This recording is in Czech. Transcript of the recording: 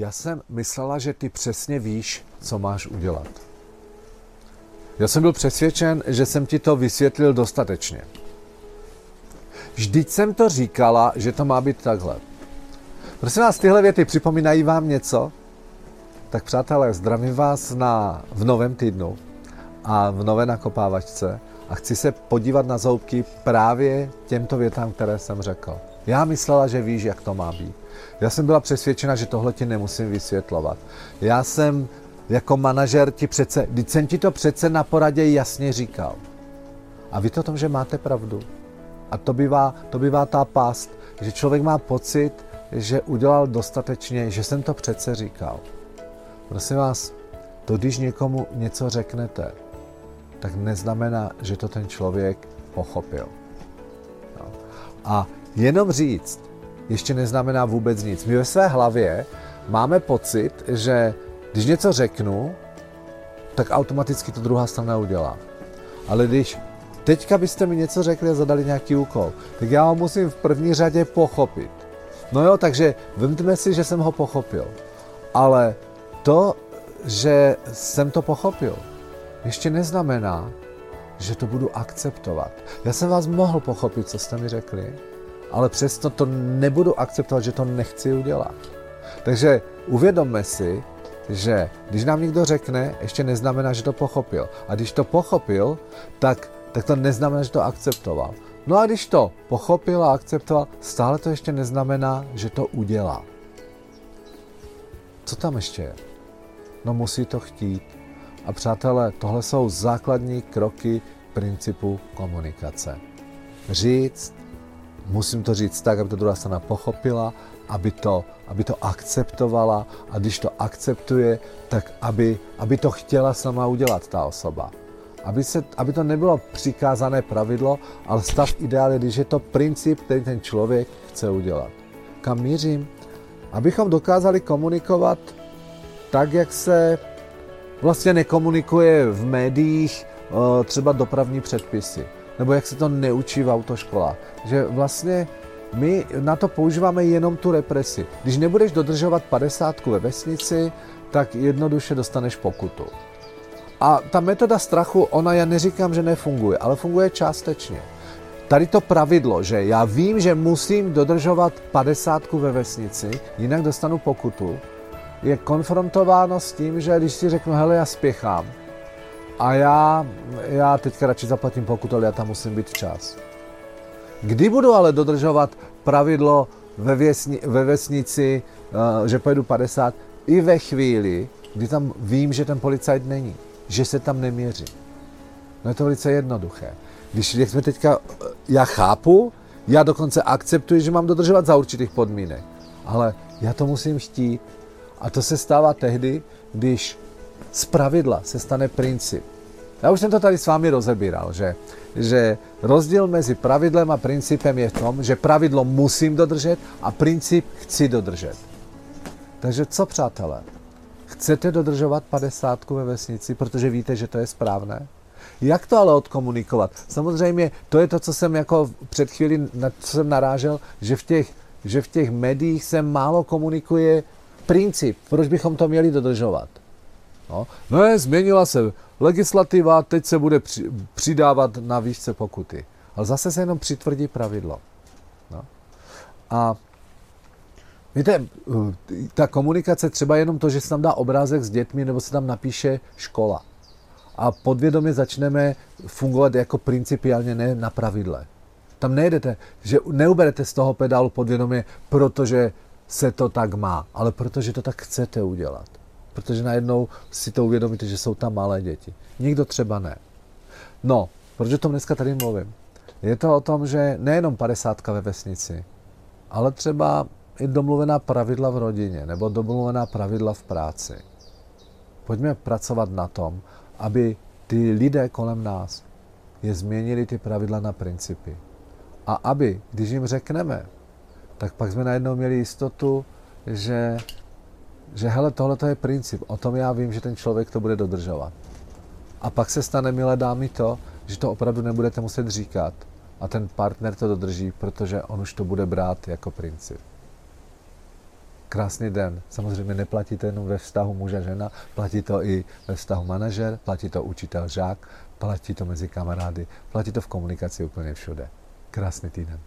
Já jsem myslela, že ty přesně víš, co máš udělat. Já jsem byl přesvědčen, že jsem ti to vysvětlil dostatečně. Vždyť jsem to říkala, že to má být takhle. Prosím vás, tyhle věty připomínají vám něco? Tak přátelé, zdravím vás na, v novém týdnu a v nové nakopávačce a chci se podívat na zoubky právě těmto větám, které jsem řekl. Já myslela, že víš, jak to má být. Já jsem byla přesvědčena, že tohle ti nemusím vysvětlovat. Já jsem jako manažer ti přece, když jsem ti to přece na poradě jasně říkal. A víte o tom, že máte pravdu. A to bývá, to bývá ta past, že člověk má pocit, že udělal dostatečně, že jsem to přece říkal. Prosím vás, to když někomu něco řeknete, tak neznamená, že to ten člověk pochopil. A jenom říct, ještě neznamená vůbec nic. My ve své hlavě máme pocit, že když něco řeknu, tak automaticky to druhá strana udělá. Ale když teďka byste mi něco řekli a zadali nějaký úkol, tak já ho musím v první řadě pochopit. No jo, takže vemte si, že jsem ho pochopil. Ale to, že jsem to pochopil, ještě neznamená, že to budu akceptovat. Já jsem vás mohl pochopit, co jste mi řekli, ale přesto to nebudu akceptovat, že to nechci udělat. Takže uvědomme si, že když nám někdo řekne, ještě neznamená, že to pochopil. A když to pochopil, tak, tak to neznamená, že to akceptoval. No a když to pochopil a akceptoval, stále to ještě neznamená, že to udělá. Co tam ještě je? No musí to chtít. A přátelé, tohle jsou základní kroky principu komunikace. Říct, musím to říct tak, aby to druhá strana pochopila, aby to, aby to akceptovala a když to akceptuje, tak aby, aby to chtěla sama udělat ta osoba. Aby, se, aby to nebylo přikázané pravidlo, ale stav ideály, když je to princip, který ten člověk chce udělat. Kam mířím? Abychom dokázali komunikovat tak, jak se vlastně nekomunikuje v médiích eh, třeba dopravní předpisy, nebo jak se to neučí v autoškolách. Že vlastně my na to používáme jenom tu represi. Když nebudeš dodržovat padesátku ve vesnici, tak jednoduše dostaneš pokutu. A ta metoda strachu, ona já neříkám, že nefunguje, ale funguje částečně. Tady to pravidlo, že já vím, že musím dodržovat padesátku ve vesnici, jinak dostanu pokutu, je konfrontováno s tím, že když si řeknu, hele, já spěchám a já, já teďka radši zaplatím pokutu, ale já tam musím být včas. Kdy budu ale dodržovat pravidlo ve, věsni, ve vesnici, uh, že pojedu 50, i ve chvíli, kdy tam vím, že ten policajt není, že se tam neměří. No je to velice jednoduché. Když, jak jsme teďka, eh, já chápu, já dokonce akceptuji, že mám dodržovat za určitých podmínek, ale já to musím chtít. A to se stává tehdy, když z pravidla se stane princip. Já už jsem to tady s vámi rozebíral, že, že rozdíl mezi pravidlem a principem je v tom, že pravidlo musím dodržet a princip chci dodržet. Takže co, přátelé? Chcete dodržovat padesátku ve vesnici, protože víte, že to je správné? Jak to ale odkomunikovat? Samozřejmě to je to, co jsem jako před chvíli, na co jsem narážel, že v těch, že v těch médiích se málo komunikuje princip, proč bychom to měli dodržovat. No, je, změnila se legislativa, teď se bude při, přidávat na výšce pokuty. Ale zase se jenom přitvrdí pravidlo. No. A víte, ta komunikace, třeba jenom to, že se tam dá obrázek s dětmi, nebo se tam napíše škola. A podvědomě začneme fungovat jako principiálně, ne na pravidle. Tam nejedete, že neuberete z toho pedálu podvědomě, protože se to tak má, ale protože to tak chcete udělat. Protože najednou si to uvědomíte, že jsou tam malé děti. Nikdo třeba ne. No, proč o tom dneska tady mluvím? Je to o tom, že nejenom padesátka ve vesnici, ale třeba i domluvená pravidla v rodině nebo domluvená pravidla v práci. Pojďme pracovat na tom, aby ty lidé kolem nás je změnili ty pravidla na principy. A aby, když jim řekneme, tak pak jsme najednou měli jistotu, že, že hele, tohle je princip. O tom já vím, že ten člověk to bude dodržovat. A pak se stane, milé dámy, to, že to opravdu nebudete muset říkat a ten partner to dodrží, protože on už to bude brát jako princip. krásný den. Samozřejmě neplatí to jenom ve vztahu muže-žena, platí to i ve vztahu manažer, platí to učitel-žák, platí to mezi kamarády, platí to v komunikaci úplně všude. Krásný týden.